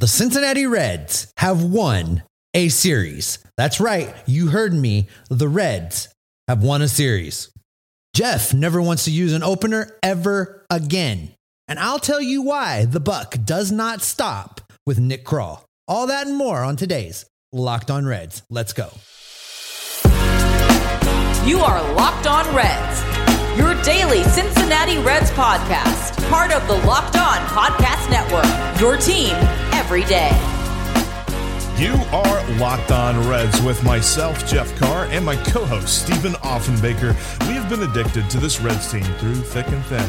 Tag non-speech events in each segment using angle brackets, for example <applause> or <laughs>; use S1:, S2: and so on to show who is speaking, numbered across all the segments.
S1: The Cincinnati Reds have won a series. That's right. You heard me. The Reds have won a series. Jeff never wants to use an opener ever again. And I'll tell you why the buck does not stop with Nick Krall. All that and more on today's Locked On Reds. Let's go.
S2: You are Locked On Reds, your daily Cincinnati Reds podcast, part of the Locked On Podcast Network, your team every day.
S3: You are Locked On Reds with myself, Jeff Carr, and my co host, Stephen Offenbaker. We have been addicted to this Reds team through thick and thin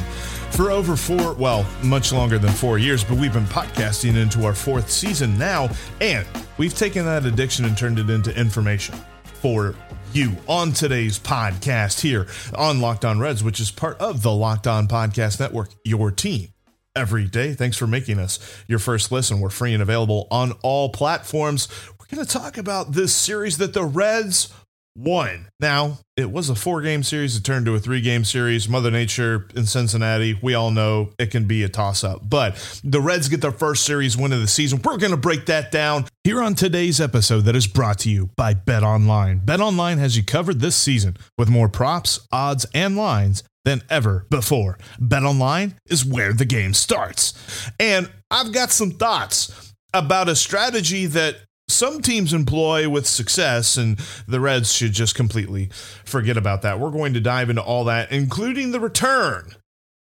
S3: for over four, well, much longer than four years, but we've been podcasting into our fourth season now, and we've taken that addiction and turned it into information for you on today's podcast here on Locked On Reds, which is part of the Locked On Podcast Network, your team every day. Thanks for making us your first listen. We're free and available on all platforms. We're going to talk about this series that the Reds won. Now, it was a four game series. It turned to a three game series. Mother Nature in Cincinnati, we all know it can be a toss up. But the Reds get their first series win of the season. We're going to break that down here on today's episode that is brought to you by Bet Online. Bet Online has you covered this season with more props, odds, and lines than ever before. Bet online is where the game starts. And I've got some thoughts about a strategy that some teams employ with success, and the Reds should just completely forget about that. We're going to dive into all that, including the return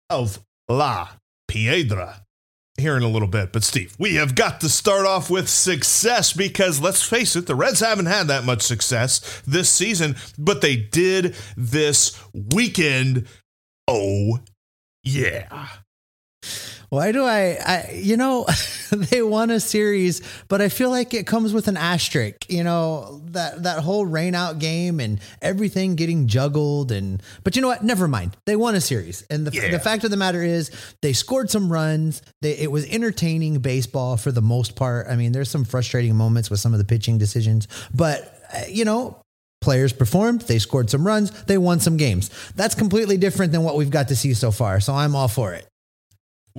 S3: of La Piedra here in a little bit. But Steve, we have got to start off with success because let's face it, the Reds haven't had that much success this season, but they did this weekend Oh, yeah.
S1: Why do I, I you know, <laughs> they won a series, but I feel like it comes with an asterisk, you know, that, that whole rain out game and everything getting juggled. And, but you know what? Never mind. They won a series. And the, yeah. the fact of the matter is they scored some runs. They, it was entertaining baseball for the most part. I mean, there's some frustrating moments with some of the pitching decisions, but uh, you know, Players performed, they scored some runs, they won some games. That's completely different than what we've got to see so far. So I'm all for it.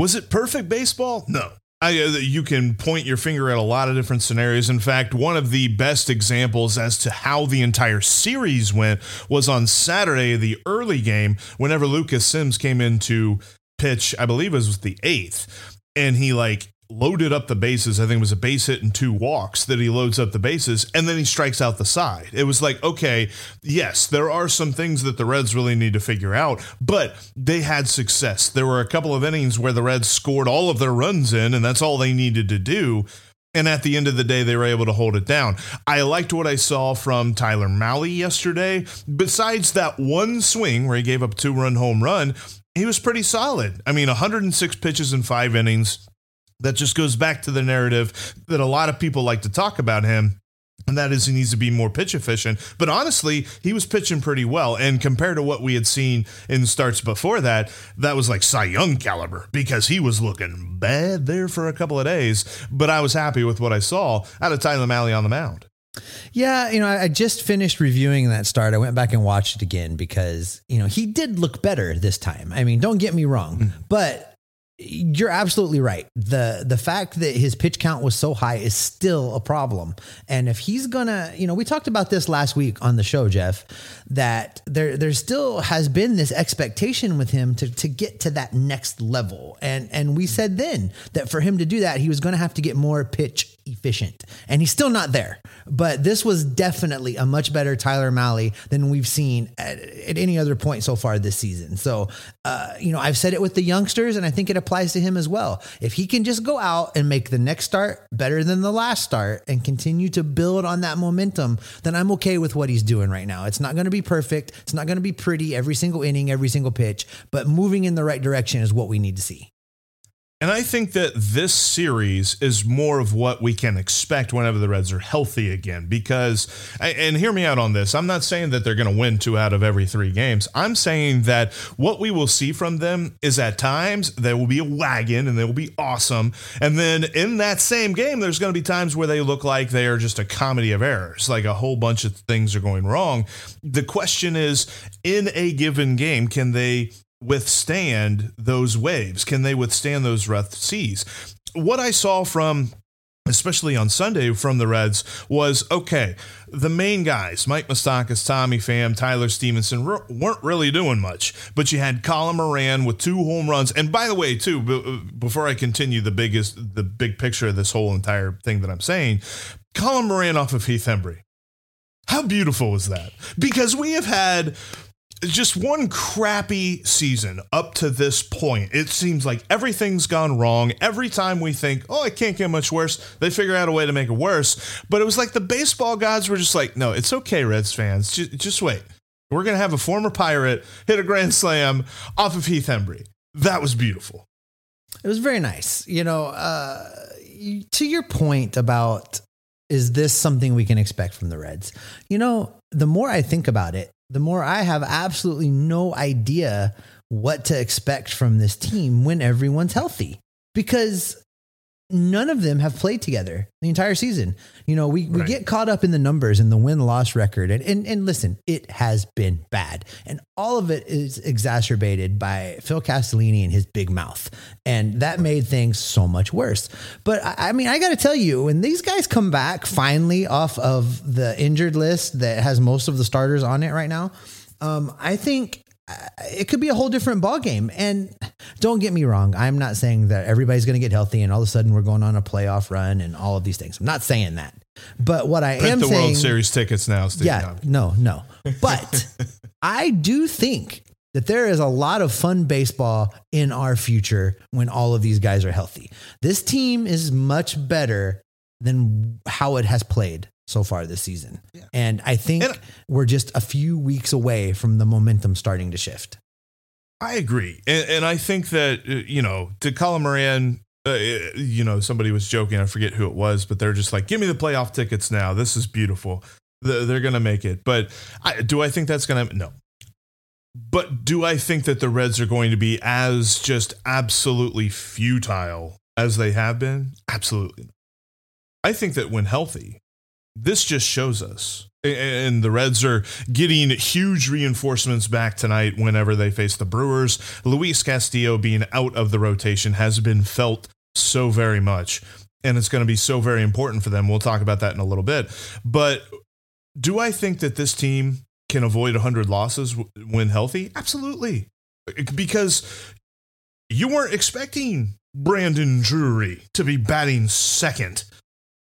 S3: Was it perfect baseball? No. I, uh, you can point your finger at a lot of different scenarios. In fact, one of the best examples as to how the entire series went was on Saturday, the early game, whenever Lucas Sims came in to pitch, I believe it was the eighth, and he like loaded up the bases. I think it was a base hit and two walks that he loads up the bases and then he strikes out the side. It was like, okay, yes, there are some things that the Reds really need to figure out, but they had success. There were a couple of innings where the Reds scored all of their runs in, and that's all they needed to do. And at the end of the day, they were able to hold it down. I liked what I saw from Tyler Mahle yesterday. Besides that one swing where he gave up two run home run, he was pretty solid. I mean, 106 pitches in five innings, that just goes back to the narrative that a lot of people like to talk about him. And that is he needs to be more pitch efficient. But honestly, he was pitching pretty well. And compared to what we had seen in starts before that, that was like Cy Young caliber because he was looking bad there for a couple of days. But I was happy with what I saw out of Tyler Mahle on the mound.
S1: Yeah, you know, I just finished reviewing that start. I went back and watched it again because, you know, he did look better this time. I mean, don't get me wrong, mm. but you're absolutely right. The the fact that his pitch count was so high is still a problem. And if he's gonna, you know, we talked about this last week on the show, Jeff, that there there still has been this expectation with him to to get to that next level. And and we said then that for him to do that, he was gonna have to get more pitch efficient. And he's still not there. But this was definitely a much better Tyler Mahle than we've seen at, at any other point so far this season. So, uh, you know, I've said it with the youngsters, and I think it applies to him as well. If he can just go out and make the next start better than the last start and continue to build on that momentum, then I'm okay with what he's doing right now. It's not going to be perfect. It's not going to be pretty every single inning, every single pitch, but moving in the right direction is what we need to see.
S3: And I think that this series is more of what we can expect whenever the Reds are healthy again. Because, and hear me out on this, I'm not saying that they're going to win two out of every three games. I'm saying that what we will see from them is at times they will be a wagon and they will be awesome. And then in that same game, there's going to be times where they look like they are just a comedy of errors, like a whole bunch of things are going wrong. The question is in a given game, can they withstand those waves? Can they withstand those rough seas? What I saw from especially on Sunday from the Reds, was okay. The main guys, Mike Moustakas, Tommy Pham, Tyler Stephenson, weren't really doing much. But you had Colin Moran with two home runs. And by the way, too, b- uh, before I continue the biggest, the big picture of this whole entire thing that I'm saying, Colin Moran off of Heath Hembree. How beautiful was that? Because we have had just one crappy season up to this point. It seems like everything's gone wrong. Every time we think, oh, it can't get much worse, they figure out a way to make it worse. But it was like the baseball gods were just like, no, it's okay, Reds fans. Just, just wait. We're going to have a former pirate hit a grand slam off of Heath Hembree. That was beautiful.
S1: It was very nice. You know, uh, to your point about is this something we can expect from the Reds? You know, the more I think about it, the more I have absolutely no idea what to expect from this team when everyone's healthy. Because none of them have played together the entire season. You know, we, we get caught up in the numbers and the win loss record. And, and, and listen, it has been bad. And all of it is exacerbated by Phil Castellini and his big mouth. And that made things so much worse. But I, I mean, I got to tell you, when these guys come back finally off of the injured list that has most of the starters on it right now, um, I think it could be a whole different ball game. And don't get me wrong, I'm not saying that everybody's going to get healthy and all of a sudden we're going on a playoff run and all of these things. I'm not saying that. But what I
S3: Print
S1: am
S3: the
S1: saying,
S3: World Series tickets now, Steve.
S1: yeah, no, no. But <laughs> I do think that there is a lot of fun baseball in our future when all of these guys are healthy. This team is much better than how it has played so far this season. Yeah. And I think and we're just a few weeks away from the momentum starting to shift.
S3: I agree. And, and I think that, uh, you know, to Colin Moran, uh, you know, somebody was joking, I forget who it was, but they're just like, give me the playoff tickets now. This is beautiful. They're going to make it. But I, do I think that's going to, no. But do I think that the Reds are going to be as just absolutely futile as they have been? Absolutely. I think that when healthy, this just shows us. And the Reds are getting huge reinforcements back tonight whenever they face the Brewers. Luis Castillo being out of the rotation has been felt so very much. And it's going to be so very important for them. We'll talk about that in a little bit. But do I think that this team can avoid 100 losses when healthy? Absolutely. Because you weren't expecting Brandon Drury to be batting second.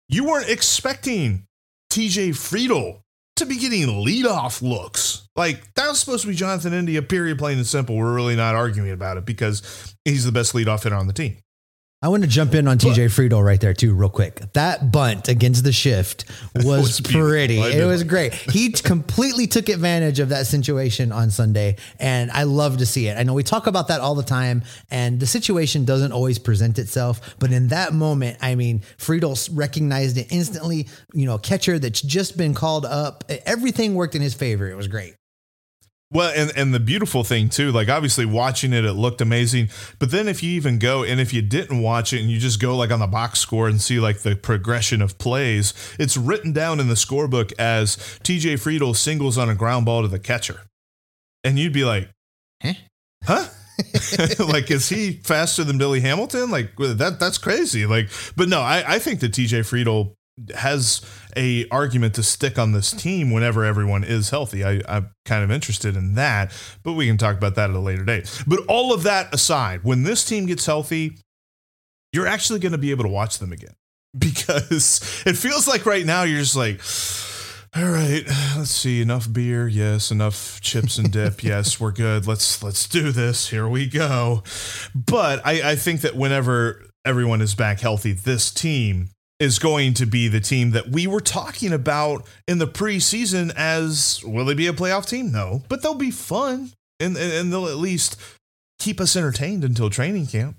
S3: You weren't expecting TJ Friedl to be getting leadoff looks. Like that was supposed to be Jonathan India, period, plain and simple. We're really not arguing about it because he's the best leadoff hitter on the team.
S1: I want to jump in on TJ Friedl right there too, real quick. That bunt against the shift <laughs> was, was pretty. It was great. He completely took advantage of that situation on Sunday, and I love to see it. I know we talk about that all the time, and the situation doesn't always present itself, but in that moment, I mean, Friedl recognized it instantly. You know, catcher that's just been called up. Everything worked in his favor. It was great.
S3: Well, and, and the beautiful thing too, like obviously watching it, it looked amazing. But then if you even go and if you didn't watch it and you just go like on the box score and see like the progression of plays, it's written down in the scorebook as TJ Friedl singles on a ground ball to the catcher. And you'd be like, huh? Huh? <laughs> like, is he faster than Billy Hamilton? Like that, that's crazy. Like, but no, I, I think that TJ Friedl has a argument to stick on this team whenever everyone is healthy. I, I'm kind of interested in that, but we can talk about that at a later date. But all of that aside, when this team gets healthy, you're actually going to be able to watch them again <laughs> because it feels like right now you're just like, all right, let's see. Enough beer, yes. Enough chips and dip, <laughs> yes. We're good. Let's let's do this. Here we go. But I, I think that whenever everyone is back healthy, this team is going to be the team that we were talking about in the preseason as will they be a playoff team? No, but they'll be fun and, and they'll at least keep us entertained until training camp.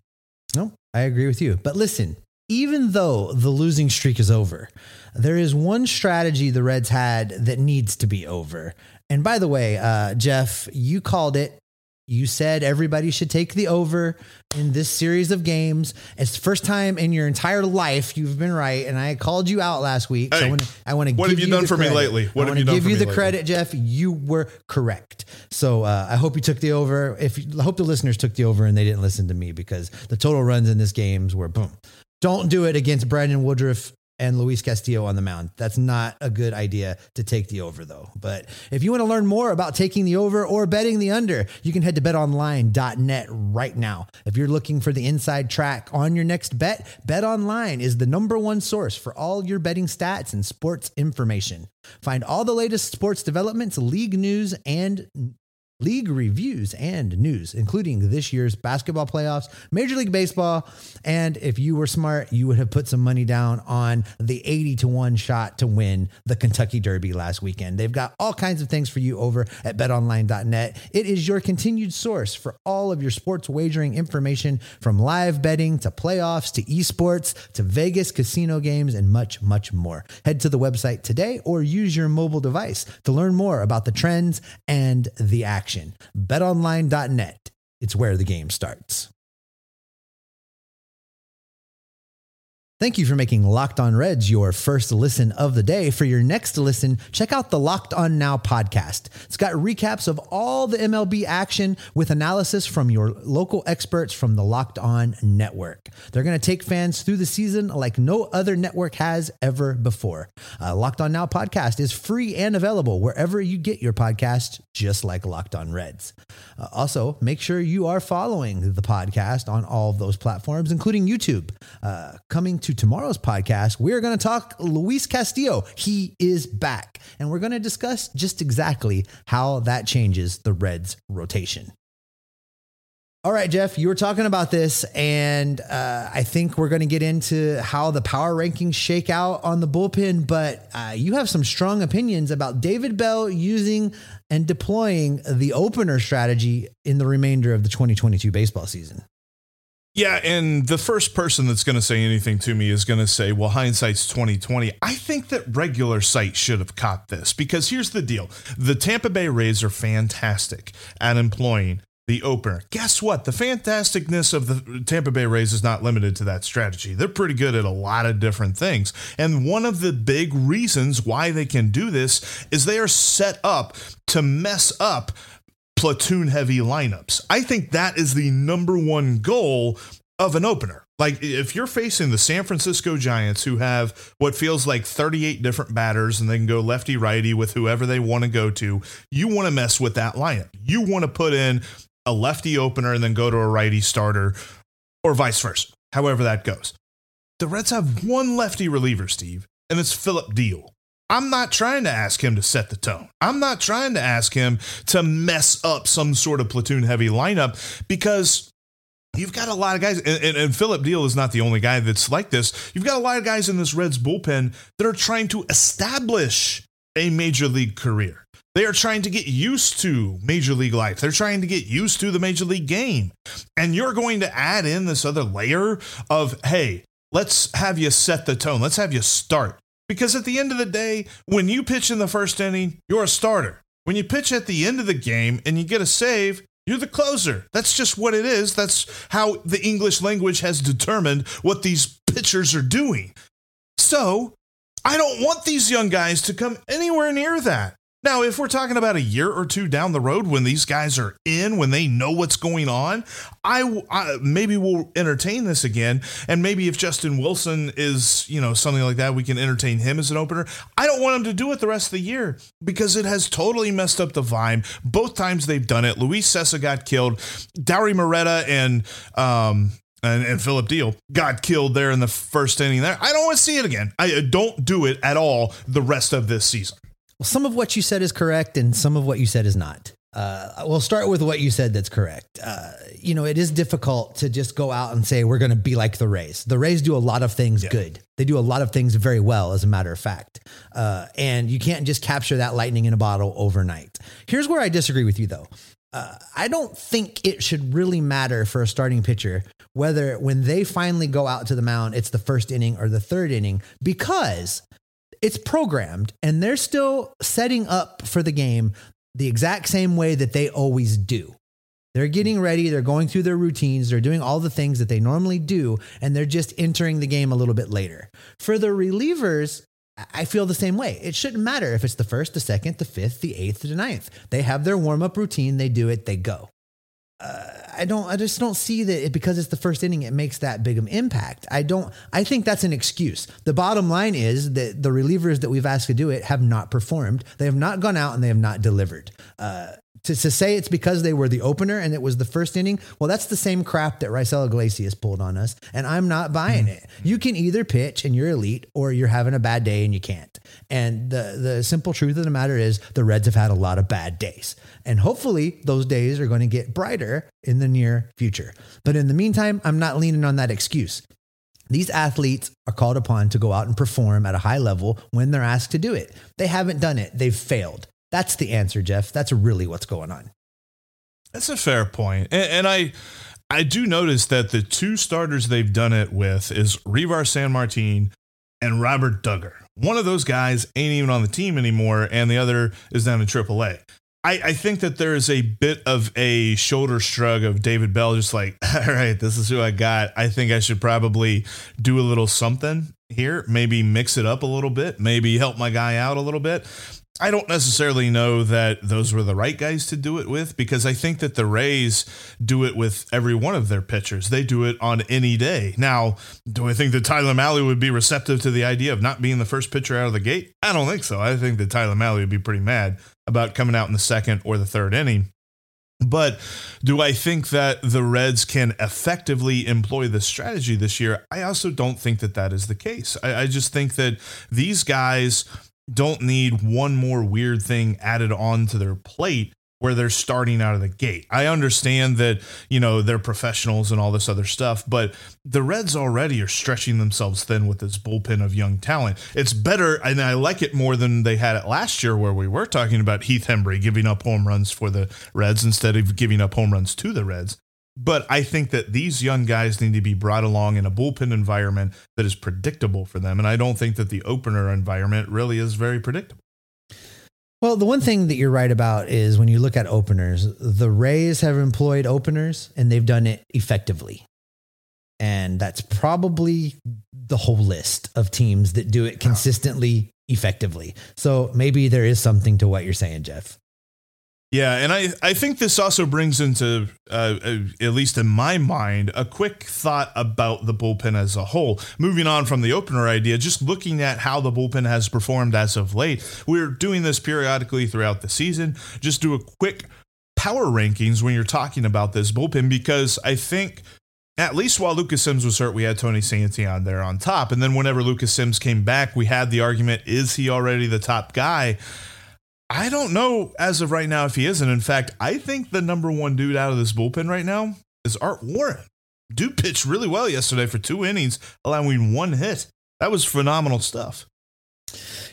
S1: No, I agree with you. But listen, even though the losing streak is over, there is one strategy the Reds had that needs to be over. And by the way, uh, Jeff, you called it you said everybody should take the over in this series of games. It's the first time in your entire life you've been right, and I called you out last week.
S3: Hey,
S1: so I want to. I want to.
S3: What have you,
S1: you
S3: done for
S1: credit.
S3: me lately? What
S1: I
S3: have you done
S1: give you the
S3: lately?
S1: credit, Jeff. You were correct. So uh, I hope you took the over. If I hope the listeners took the over and they didn't listen to me because the total runs in this games were boom don't do it against Brandon Woodruff and Luis Castillo on the mound. That's not a good idea to take the over, though. But if you want to learn more about taking the over or betting the under, you can head to betonline.net right now. If you're looking for the inside track on your next bet, BetOnline is the number one source for all your betting stats and sports information. Find all the latest sports developments, league news, and league reviews and news, including this year's basketball playoffs, Major League Baseball. And if you were smart, you would have put some money down on the 80 to 1 shot to win the Kentucky Derby last weekend. They've got all kinds of things for you over at betonline.net. It is your continued source for all of your sports wagering information from live betting to playoffs to esports to Vegas casino games and much, much more. Head to the website today or use your mobile device to learn more about the trends and the action action. BetOnline.net. It's where the game starts. Thank you for making Locked On Reds your first listen of the day. For your next listen, check out the Locked On Now podcast. It's got recaps of all the MLB action with analysis from your local experts from the Locked On network. They're going to take fans through the season like no other network has ever before. Uh, Locked On Now podcast is free and available wherever you get your podcast, just like Locked On Reds. Uh, also, make sure you are following the podcast on all of those platforms, including YouTube. Uh, coming to tomorrow's podcast, we're going to talk Luis Castillo. He is back, and we're going to discuss just exactly how that changes the Reds' rotation. All right, Jeff, you were talking about this, and uh, I think we're going to get into how the power rankings shake out on the bullpen. But uh, you have some strong opinions about David Bell using and deploying the opener strategy in the remainder of the 2022 baseball season.
S3: Yeah, and the first person that's going to say anything to me is going to say, "Well, hindsight's 2020." I think that regular sight should have caught this because here's the deal: the Tampa Bay Rays are fantastic at employing the opener. Guess what? The fantasticness of the Tampa Bay Rays is not limited to that strategy. They're pretty good at a lot of different things. And one of the big reasons why they can do this is they are set up to mess up platoon heavy lineups. I think that is the number one goal of an opener. Like if you're facing the San Francisco Giants who have what feels like 38 different batters and they can go lefty righty with whoever they want to go to, you want to mess with that lineup. You want to put in a lefty opener and then go to a righty starter or vice versa, however that goes. The Reds have one lefty reliever, Steve, and it's Phillip Diehl. I'm not trying to ask him to set the tone. I'm not trying to ask him to mess up some sort of platoon heavy lineup because you've got a lot of guys, and, and, and, Phillip Diehl is not the only guy that's like this. You've got a lot of guys in this Reds bullpen that are trying to establish a major league career. They are trying to get used to major league life. They're trying to get used to the major league game. And you're going to add in this other layer of, hey, let's have you set the tone. Let's have you start. Because at the end of the day, when you pitch in the first inning, you're a starter. When you pitch at the end of the game and you get a save, you're the closer. That's just what it is. That's how the English language has determined what these pitchers are doing. So, I don't want these young guys to come anywhere near that. Now, if we're talking about a year or two down the road when these guys are in, when they know what's going on, I, I, maybe we'll entertain this again. And maybe if Justin Wilson is, you know, something like that, we can entertain him as an opener. I don't want him to do it the rest of the year because it has totally messed up the vibe. Both times they've done it. Luis Cessa got killed. Dauri Moreta and um, and, and, Phillip Diehl got killed there in the first inning. There, I don't want to see it again. I don't do it at all the rest of this season.
S1: Well, some of what you said is correct, and some of what you said is not. Uh, we'll start with what you said that's correct. Uh, you know, it is difficult to just go out and say we're going to be like the Rays. The Rays do a lot of things yeah. good. They do a lot of things very well, as a matter of fact. Uh, and you can't just capture that lightning in a bottle overnight. Here's where I disagree with you, though. Uh, I don't think it should really matter for a starting pitcher whether when they finally go out to the mound, it's the first inning or the third inning, because it's programmed and they're still setting up for the game the exact same way that they always do. They're getting ready, they're going through their routines, they're doing all the things that they normally do, and they're just entering the game a little bit later. For the relievers, I feel the same way. It shouldn't matter if it's the first, the second, the fifth, the eighth, the ninth. They have their warm up routine, they do it, they go. Uh, I don't, I just don't see that it, because it's the first inning, it makes that big of an impact. I don't, I think that's an excuse. The bottom line is that the relievers that we've asked to do it have not performed. They have not gone out and they have not delivered. Uh, to, to say it's because they were the opener and it was the first inning, well, that's the same crap that Raisel Iglesias pulled on us, and I'm not buying mm-hmm. it. You can either pitch and you're elite, or you're having a bad day and you can't. And the the simple truth of the matter is, the Reds have had a lot of bad days, and hopefully those days are going to get brighter in the near future. But in the meantime, I'm not leaning on that excuse. These athletes are called upon to go out and perform at a high level when they're asked to do it. They haven't done it. They've failed. That's the answer, Jeff. That's really what's going on.
S3: That's a fair point. And, and I I do notice that the two starters they've done it with is Reiver Sanmartin and Robert Dugger. One of those guys ain't even on the team anymore, and the other is down in AAA. I, I think that there is a bit of a shoulder shrug of David Bell, just like, <laughs> all right, this is who I got. I think I should probably do a little something here, maybe mix it up a little bit, maybe help my guy out a little bit. I don't necessarily know that those were the right guys to do it with because I think that the Rays do it with every one of their pitchers. They do it on any day. Now, do I think that Tyler Mahle would be receptive to the idea of not being the first pitcher out of the gate? I don't think so. I think that Tyler Mahle would be pretty mad about coming out in the second or the third inning. But do I think that the Reds can effectively employ this strategy this year? I also don't think that that is the case. I, I just think that these guys don't need one more weird thing added on to their plate where they're starting out of the gate. I understand that, you know, they're professionals and all this other stuff, but the Reds already are stretching themselves thin with this bullpen of young talent. It's better, and I like it more than they had it last year, where we were talking about Heath Hembree giving up home runs for the Reds instead of giving up home runs to the Reds. But I think that these young guys need to be brought along in a bullpen environment that is predictable for them. And I don't think that the opener environment really is very predictable.
S1: Well, the one thing that you're right about is when you look at openers, the Rays have employed openers and they've done it effectively. And that's probably the whole list of teams that do it consistently effectively. So maybe there is something to what you're saying, Jeff.
S3: Yeah, and I, I think this also brings into, uh, uh, at least in my mind, a quick thought about the bullpen as a whole. Moving on from the opener idea, just looking at how the bullpen has performed as of late. We're doing this periodically throughout the season. Just do a quick power rankings when you're talking about this bullpen because I think at least while Lucas Sims was hurt, we had Tony Santillan there on top. And then whenever Lucas Sims came back, we had the argument is he already the top guy? I don't know as of right now if he isn't. In fact, I think the number one dude out of this bullpen right now is Art Warren. Dude pitched really well yesterday for two innings, allowing one hit. That was phenomenal stuff.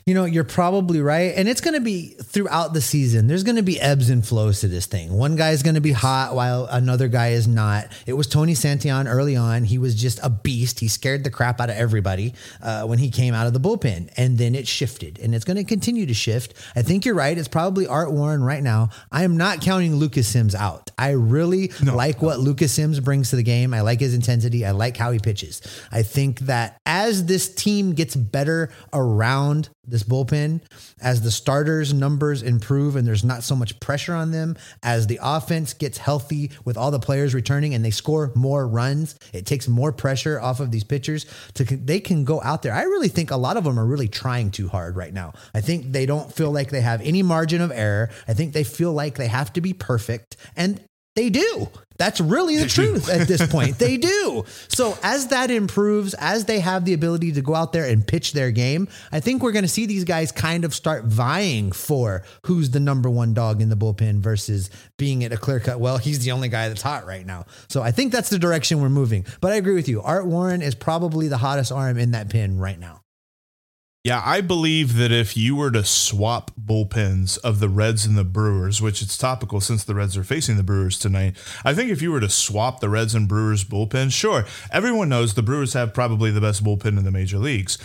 S1: You know, you're probably right. And it's going to be throughout the season. There's going to be ebbs and flows to this thing. One guy is going to be hot while another guy is not. It was Tony Santillan early on. He was just a beast. He scared the crap out of everybody uh, when he came out of the bullpen. And then it shifted and it's going to continue to shift. I think you're right. It's probably Art Warren right now. I am not counting Lucas Sims out. I really no, like no. what Lucas Sims brings to the game. I like his intensity. I like how he pitches. I think that as this team gets better around this bullpen as the starters numbers improve and there's not so much pressure on them as the offense gets healthy with all the players returning and they score more runs it takes more pressure off of these pitchers to they can go out there. I really think a lot of them are really trying too hard right now. I think they don't feel like they have any margin of error. I think they feel like they have to be perfect. And they do. That's really the truth at this point. They do. So as that improves, as they have the ability to go out there and pitch their game, I think we're going to see these guys kind of start vying for who's the number one dog in the bullpen versus being at a clear cut. Well, he's the only guy that's hot right now. So I think that's the direction we're moving. But I agree with you. Art Warren is probably the hottest arm in that pin right now.
S3: Yeah, I believe that if you were to swap bullpens of the Reds and the Brewers, which it's topical since the Reds are facing the Brewers tonight, I think if you were to swap the Reds and Brewers bullpen, sure, everyone knows the Brewers have probably the best bullpen in the major leagues.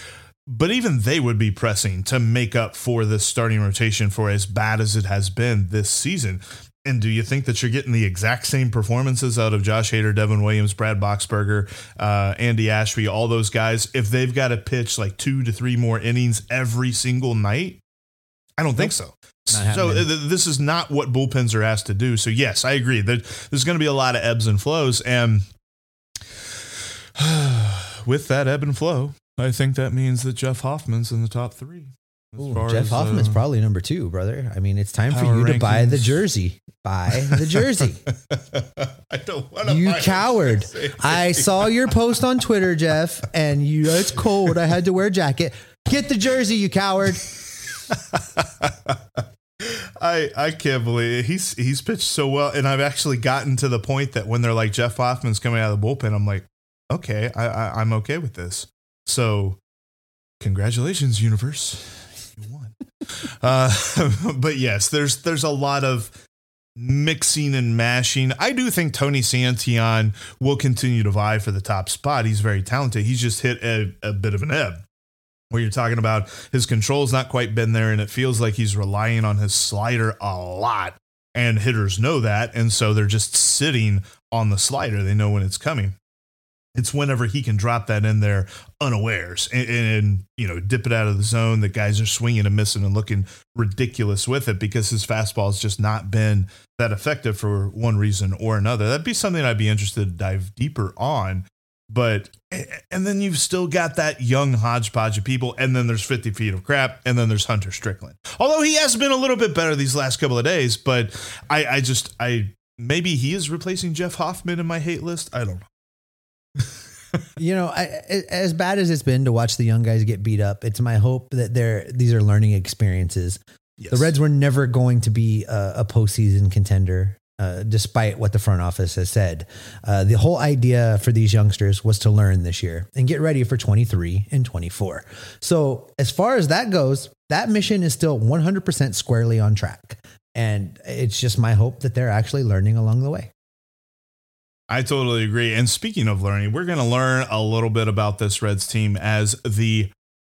S3: But even they would be pressing to make up for this starting rotation for as bad as it has been this season. And do you think that you're getting the exact same performances out of Josh Hader, Devin Williams, Brad Boxberger, uh, Andy Ashby, all those guys, if they've got to pitch like two to three more innings every single night? I don't think so. So th- this is not what bullpens are asked to do. So yes, I agree. There, there's going to be a lot of ebbs and flows, and <sighs> with that ebb and flow, I think that means that Jeff Hoffman's in the top three.
S1: Ooh, Jeff
S3: as,
S1: Hoffman's
S3: uh,
S1: probably number two, brother. I mean, it's time for you to buy the jersey. Buy the jersey. <laughs>
S3: I don't want to.
S1: you coward. I saw your post on Twitter, Jeff, and you it's cold. I had to wear a jacket. Get the jersey, you coward. <laughs>
S3: I I can't believe it. he's he's pitched so well, and I've actually gotten to the point that when they're like Jeff Hoffman's coming out of the bullpen, I'm like, okay, I, I I'm okay with this. So, congratulations, universe. Uh, <laughs> but yes, there's there's a lot of mixing and mashing. I do think Tony Santillan will continue to vie for the top spot. He's very talented. He's just hit a, a bit of an ebb where you're talking about his control's not quite been there and it feels like he's relying on his slider a lot and hitters know that and so they're just sitting on the slider they know when it's coming it's whenever he can drop that in there unawares and, and, you know dip it out of the zone that guys are swinging and missing and looking ridiculous with it because his fastball has just not been that effective for one reason or another that'd be something i'd be interested to dive deeper on but and then you've still got that young hodgepodge of people, and then there's 50 feet of crap, and then there's Hunter Strickland. Although he has been a little bit better these last couple of days, but I, I just I maybe he is replacing Jeff Hoffman in my hate list. I don't know.
S1: You know, I, as bad as it's been to watch the young guys get beat up, it's my hope that they're these are learning experiences.
S3: Yes.
S1: The Reds were never going to be a, a postseason contender, uh, despite what the front office has said. Uh, the whole idea for these youngsters was to learn this year and get ready for 23 and 24. So, as far as that goes, that mission is still 100% squarely on track. And it's just my hope that they're actually learning along the way.
S3: I totally agree. And speaking of learning, we're going to learn a little bit about this Reds team as the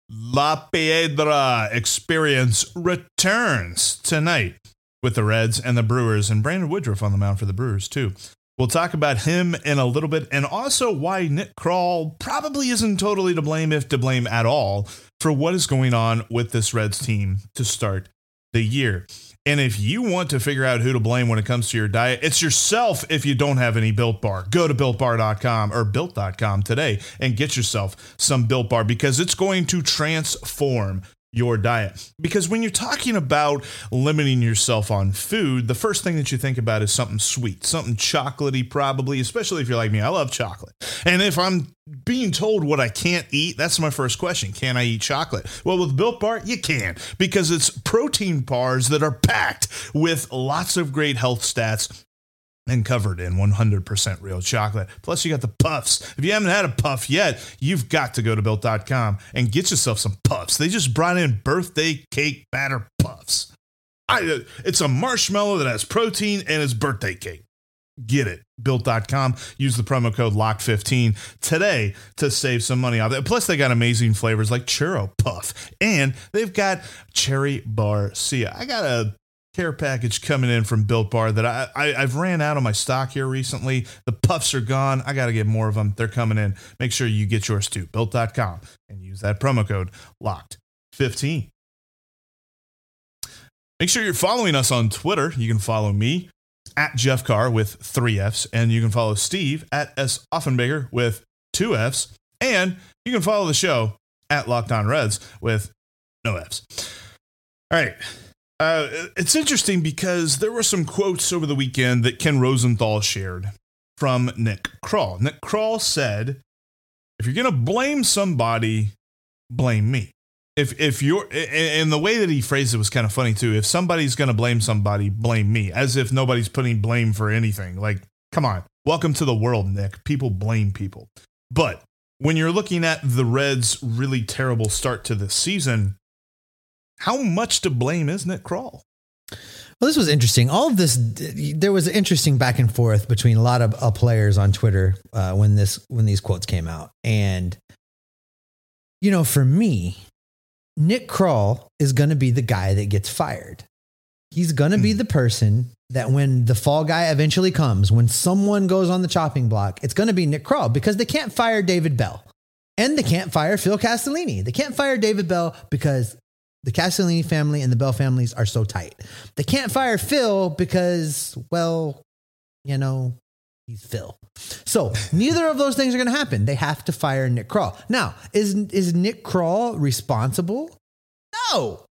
S3: La Piedra experience returns tonight with the Reds and the Brewers, and Brandon Woodruff on the mound for the Brewers, too. We'll talk about him in a little bit and also why Nick Krall probably isn't totally to blame, if to blame at all, for what is going on with this Reds team to start the year. And if you want to figure out who to blame when it comes to your diet, it's yourself if you don't have any Built Bar. Go to builtbar.com or built.com today and get yourself some Built Bar because it's going to transform your diet. Because when you're talking about limiting yourself on food, the first thing that you think about is something sweet, something chocolatey, probably, especially if you're like me. I love chocolate. And if I'm being told what I can't eat, that's my first question. Can I eat chocolate? Well, with Built Bar, you can because it's protein bars that are packed with lots of great health stats and covered in 100% real chocolate. Plus, you got the puffs. If you haven't had a puff yet, you've got to go to built.com and get yourself some puffs. They just brought in birthday cake batter puffs. I, it's a marshmallow that has protein and it's birthday cake. Get it. Built.com. Use the promo code LOCK15 today to save some money off it. Plus, they got amazing flavors like churro puff and they've got cherry barcia. I got a care package coming in from Built Bar that I, I I've ran out of my stock here recently. The puffs are gone. I got to get more of them. They're coming in. Make sure you get yours too. Built.com and use that promo code locked15. Make sure you're following us on Twitter. You can follow me at Jeff Carr with three F's, and you can follow Steve at S Offenbaker with two F's, and you can follow the show at Locked On Reds with no F's. All right. Uh, it's interesting because there were some quotes over the weekend that Ken Rosenthal shared from Nick Krall. Nick Krall said, "If you're going to blame somebody, blame me." If if you're and the way that he phrased it was kind of funny too. If somebody's going to blame somebody, blame me, as if nobody's putting blame for anything. Like, come on, welcome to the world, Nick. People blame people, but when you're looking at the Reds' really terrible start to this season, how much to blame is Nick Krall?
S1: Well, this was interesting. All of this, there was an interesting back and forth between a lot of uh, players on Twitter uh, when this when these quotes came out, and you know, for me, Nick Krall is going to be the guy that gets fired. He's going to be the person that when the fall guy eventually comes, when someone goes on the chopping block, it's going to be Nick Krall because they can't fire David Bell and they can't fire Phil Castellini. They can't fire David Bell because The Castellini family and the Bell families are so tight. They can't fire Phil because, well, you know, he's Phil. So neither of those things are going to happen. They have to fire Nick Krall. Now, is is Nick Krall responsible? No.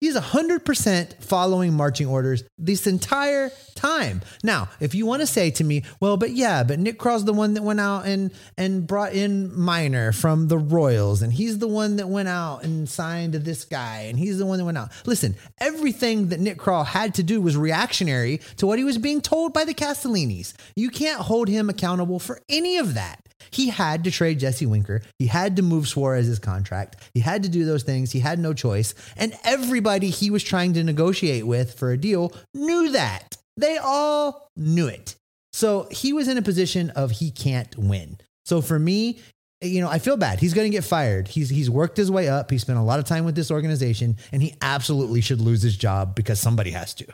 S1: He's 100% following marching orders this entire time. Now, if you want to say to me, well, but yeah, but Nick Krall's the one that went out and, and brought in Minor from the Royals, and he's the one that went out and signed this guy, and he's the one that went out. Listen, everything that Nick Krall had to do was reactionary to what he was being told by the Castellinis. You can't hold him accountable for any of that. He had to trade Jesse Winker. He had to move Suarez's contract. He had to do those things. He had no choice. And everybody he was trying to negotiate with for a deal knew that. They all knew it. So he was in a position of he can't win. So for me, you know, I feel bad. He's going to get fired. He's he's worked his way up. He spent a lot of time with this organization, and he absolutely should lose his job because somebody has to.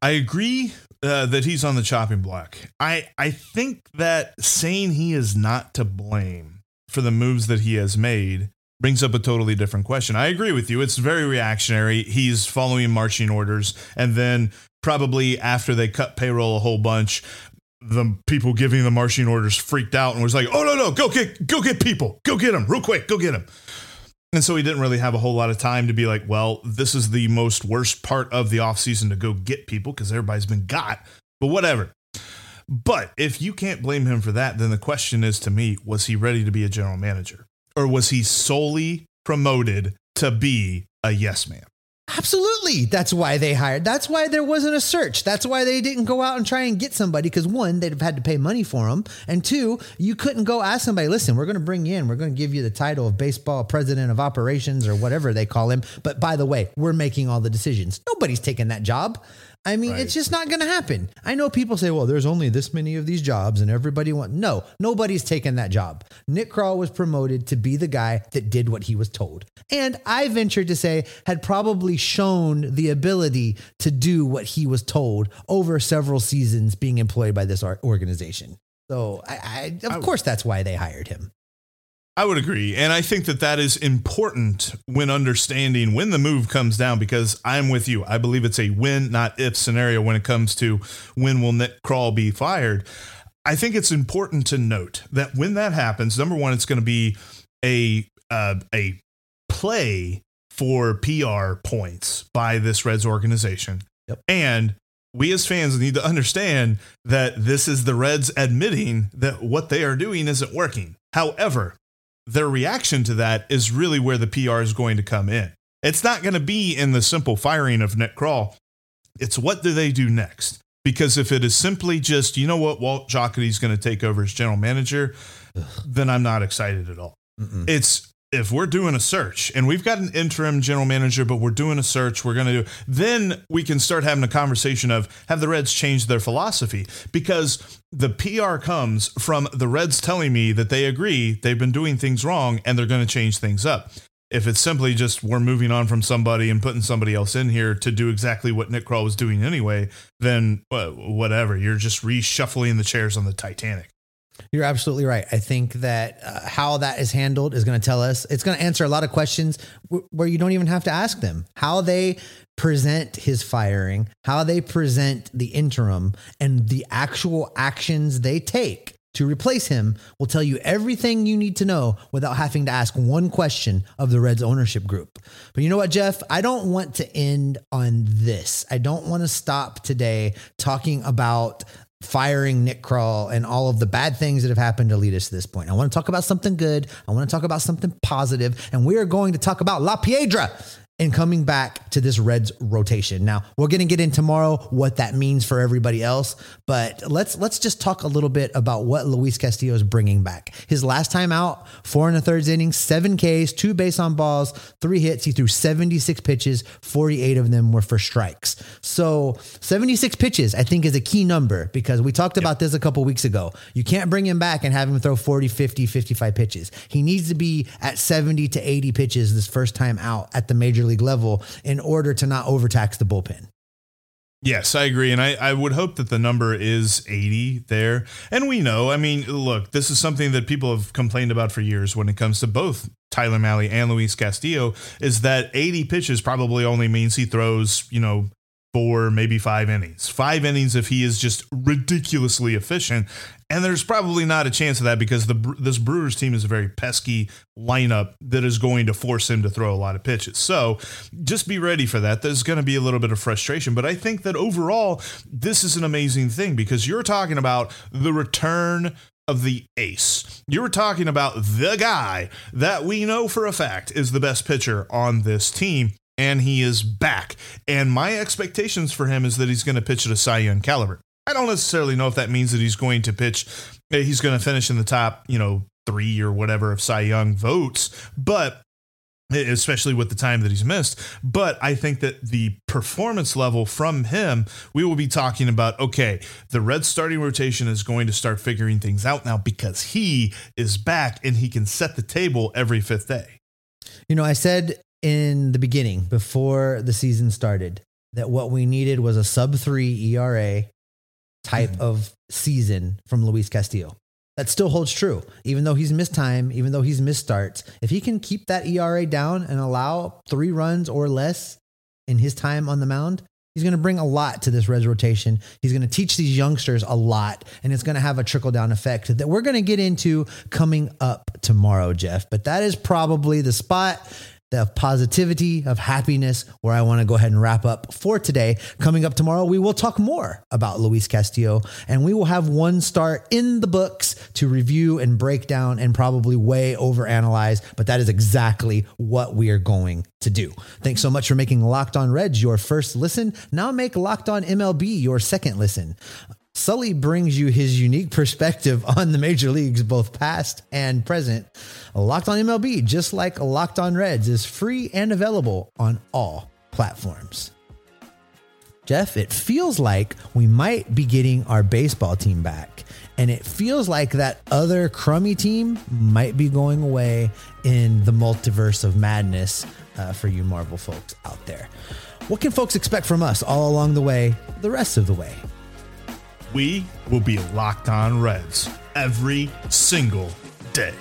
S3: I agree uh, that he's on the chopping block. I I think that saying he is not to blame for the moves that he has made brings up a totally different question. I agree with you. It's very reactionary. He's following marching orders, and then probably after they cut payroll a whole bunch, the people giving the marching orders freaked out and was like, "Oh no, no, go get go get people, go get them real quick, go get them." And so he didn't really have a whole lot of time to be like, well, this is the most worst part of the offseason to go get people because everybody's been got, but whatever. But if you can't blame him for that, then the question is to me, was he ready to be a general manager? Or was he solely promoted to be a yes man?
S1: Absolutely. That's why they hired. That's why there wasn't a search. That's why they didn't go out and try and get somebody because one, they'd have had to pay money for them. And two, you couldn't go ask somebody, listen, we're going to bring you in. We're going to give you the title of baseball president of operations or whatever they call him. But by the way, we're making all the decisions. Nobody's taking that job. I mean, right. it's just not going to happen. I know people say, well, there's only this many of these jobs and everybody wants. No, nobody's taken that job. Nick Krall was promoted to be the guy that did what he was told. And I venture to say, had probably shown the ability to do what he was told over several seasons being employed by this organization. So, I, I of I, course, that's why they hired him.
S3: I would agree. And I think that that is important when understanding when the move comes down because I'm with you. I believe it's a when, not if scenario when it comes to when will Nick Krall be fired. I think it's important to note that when that happens, number one, it's going to be a uh, a play for PR points by this Reds organization. Yep. And we as fans need to understand that this is the Reds admitting that what they are doing isn't working. However, their reaction to that is really where the PR is going to come in. It's not going to be in the simple firing of Nick Krall. It's what do they do next? Because if it is simply just, you know what, Walt Jocketty is going to take over as general manager, then I'm not excited at all. Mm-mm. It's if we're doing a search and we've got an interim general manager, but we're doing a search, we're going to do, then we can start having a conversation of have the Reds changed their philosophy? Because the PR comes from the Reds telling me that they agree they've been doing things wrong and they're going to change things up. If it's simply just we're moving on from somebody and putting somebody else in here to do exactly what Nick Krall was doing anyway, then uh, whatever. You're just reshuffling the chairs on the Titanic.
S1: You're absolutely right. I think that uh, how that is handled is going to tell us, it's going to answer a lot of questions w- where you don't even have to ask them. How they present his firing, how they present the interim, and the actual actions they take to replace him will tell you everything you need to know without having to ask one question of the Reds ownership group. But you know what, Jeff? I don't want to end on this. I don't want to stop today talking about firing Nick Krall and all of the bad things that have happened to lead us to this point. I want to talk about something good. I want to talk about something positive, and we are going to talk about La Piedra and coming back to this Reds rotation. Now, we're going to get in tomorrow what that means for everybody else, but let's let's just talk a little bit about what Luis Castillo is bringing back. His last time out, four and a third innings, seven Ks, two base on balls, three hits. He threw 76 pitches, 48 of them were for strikes. So 76 pitches, I think, is a key number because we talked about this a couple weeks ago. You can't bring him back and have him throw 40, 50, 55 pitches. He needs to be at 70 to 80 pitches this first time out at the major league level in order to not overtax the bullpen.
S3: Yes, I agree. And I, I would hope that the number is 80 there. And we know, I mean, look, this is something that people have complained about for years when it comes to both Tyler Mahle and Luis Castillo is that 80 pitches probably only means he throws, you know, four, maybe five innings. Five innings if he is just ridiculously efficient. And there's probably not a chance of that because the this Brewers team is a very pesky lineup that is going to force him to throw a lot of pitches. So just be ready for that. There's going to be a little bit of frustration, but I think that overall this is an amazing thing because you're talking about the return of the ace. You were talking about the guy that we know for a fact is the best pitcher on this team and he is back. And my expectations for him is that he's going to pitch at a Cy Young caliber. I don't necessarily know if that means that he's going to pitch, eh, he's going to finish in the top, you know, three or whatever of Cy Young votes, but eh, especially with the time that he's missed. But I think that the performance level from him, we will be talking about okay, the red starting rotation is going to start figuring things out now because he is back and he can set the table every fifth day.
S1: You know, I said in the beginning, before the season started, that what we needed was a sub three ERA type mm-hmm. of season from Luis Castillo. That still holds true, even though he's missed time, even though he's missed starts. If he can keep that ERA down and allow three runs or less in his time on the mound, he's going to bring a lot to this Reds rotation. He's going to teach these youngsters a lot, and it's going to have a trickle down effect that we're going to get into coming up tomorrow, Jeff. But that is probably the spot of positivity, of happiness, where I want to go ahead and wrap up for today. Coming up tomorrow, we will talk more about Luis Castillo and we will have one start in the books to review and break down and probably way over analyze. But that is exactly what we are going to do. Thanks so much for making Locked On Reds your first listen. Now make Locked On MLB your second listen. Sully brings you his unique perspective on the major leagues, both past and present. Locked on MLB, just like Locked on Reds, is free and available on all platforms. Jeff, it feels like we might be getting our baseball team back. And it feels like that other crummy team might be going away in the multiverse of madness uh, for you Marvel folks out there. What can folks expect from us all along the way, the rest of the way?
S3: We will be locked on Reds every single day.